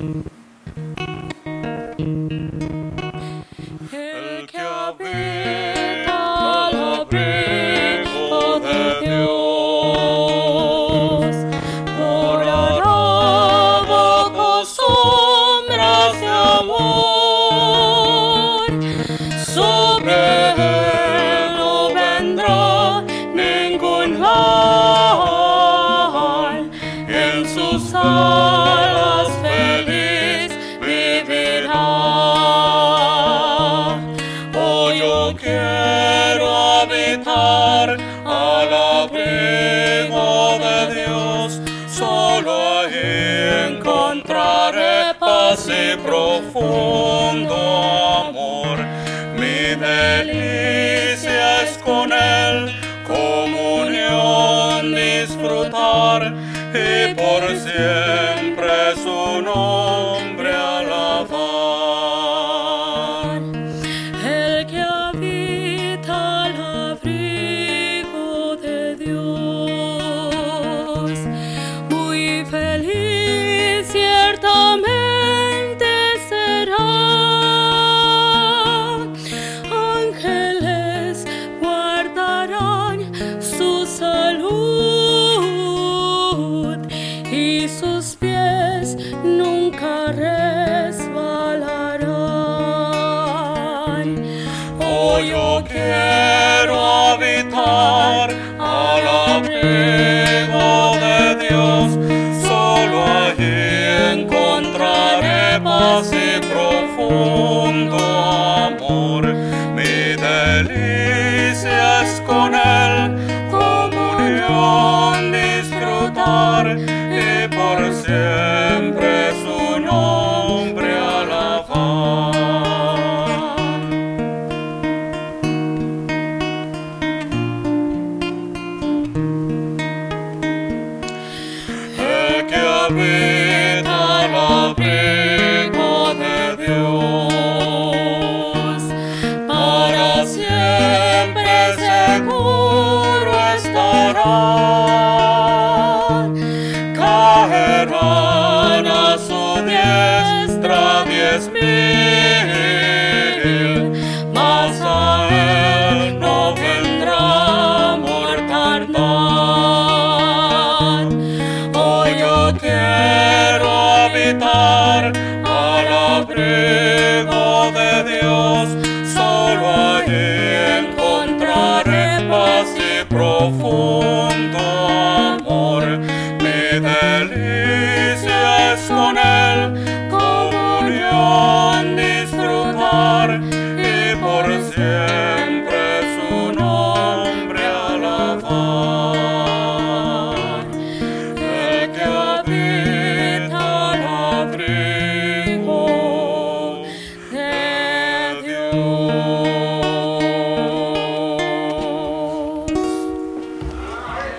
mm. Abrigo de Dios, solo ahí encontraré paz y profundo amor. Mi delicia es con Él, comunión disfrutar y por siempre su nombre feliz ciertamente será. Ángeles guardarán su salud y sus pies nunca resbalarán. Yo quiero paz y profundo amor. Mi delicia es con Él, comunión disfrutar y por siempre su nombre alabar. El que habita al profundo amor. Mi delicia